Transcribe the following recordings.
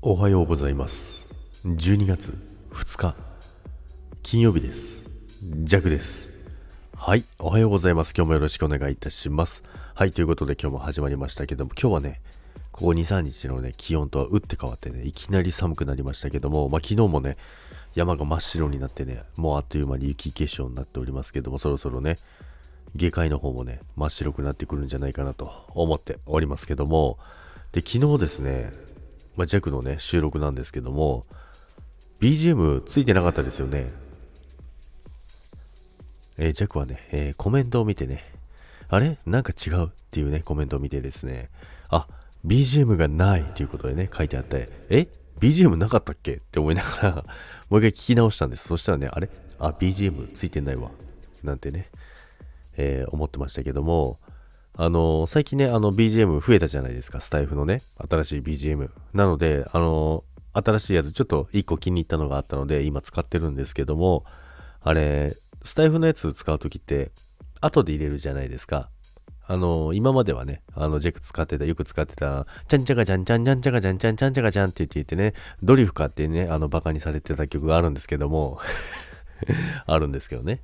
おはようございます。12月2日金曜日です。ジャクです。はいおはようございます。今日もよろしくお願いいたします。はいということで今日も始まりましたけども今日はねここ23日のね気温とは打って変わってねいきなり寒くなりましたけどもまあ昨日もね山が真っ白になってねもうあっという間に雪化粧になっておりますけどもそろそろね下界の方もね真っ白くなってくるんじゃないかなと思っておりますけどもで昨日ですねまあ、弱のね、収録なんですけども、BGM ついてなかったですよね。えー、ジャックはね、えー、コメントを見てね、あれ？なんか違うっていうね、コメントを見てですね、あ、BGM がないということでね、書いてあって、え ?BGM なかったっけ？って思いながら もう一回聞き直したんです。そしたらね、あれ？あ、BGM ついてないわ。なんてね、えー、思ってましたけども、あの最近ね、あの BGM 増えたじゃないですか、スタイフのね、新しい BGM。なので、あの新しいやつ、ちょっと1個気に入ったのがあったので、今使ってるんですけども、あれ、スタイフのやつ使うときって、後で入れるじゃないですか。あの今まではね、あの、ジェク使ってた、よく使ってた、ちゃんちゃかちゃんちゃんちゃんちゃかちゃんちゃんちゃんちゃかちゃんって言ってね、ドリフかってね、あの、バカにされてた曲があるんですけども あるんですけどね。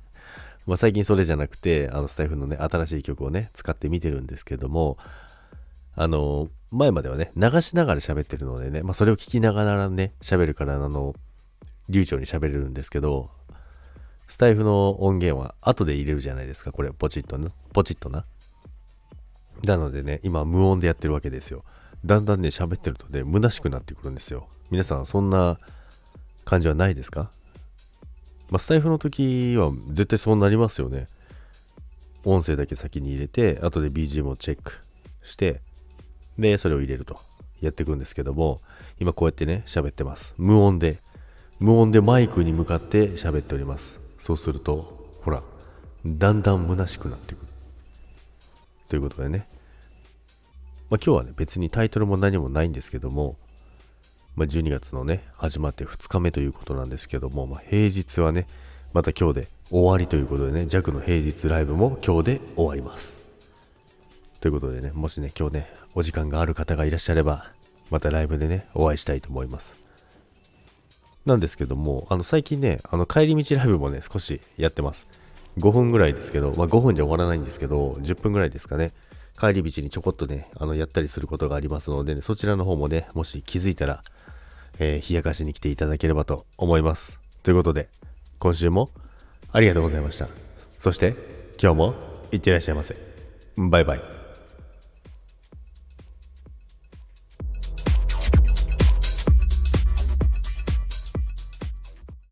まあ、最近それじゃなくて、あの、スタイフのね、新しい曲をね、使ってみてるんですけども、あの、前まではね、流しながら喋ってるのでね、まあ、それを聞きながらね、喋るから、あの、流暢に喋れるんですけど、スタイフの音源は後で入れるじゃないですか、これ、ポチッとな、ポチッとな。なのでね、今無音でやってるわけですよ。だんだんね、喋ってるとね、虚しくなってくるんですよ。皆さん、そんな感じはないですか？まあ、スタイフの時は絶対そうなりますよね。音声だけ先に入れて、後で BGM をチェックして、で、それを入れるとやっていくんですけども、今こうやってね、喋ってます。無音で、無音でマイクに向かって喋っております。そうすると、ほら、だんだん虚しくなってくる。ということでね、まあ、今日はね、別にタイトルも何もないんですけども、まあ、12月のね、始まって2日目ということなんですけども、まあ、平日はね、また今日で終わりということでね、弱の平日ライブも今日で終わります。ということでね、もしね、今日ね、お時間がある方がいらっしゃれば、またライブでね、お会いしたいと思います。なんですけども、あの、最近ね、あの、帰り道ライブもね、少しやってます。5分ぐらいですけど、まあ、5分じゃ終わらないんですけど、10分ぐらいですかね。帰り道にちょこっとね、あの、やったりすることがありますので、ね、そちらの方もね、もし気づいたら、えー、冷やかしに来ていただければと思います。ということで、今週もありがとうございました。そして、今日もいってらっしゃいませ。バイバイ。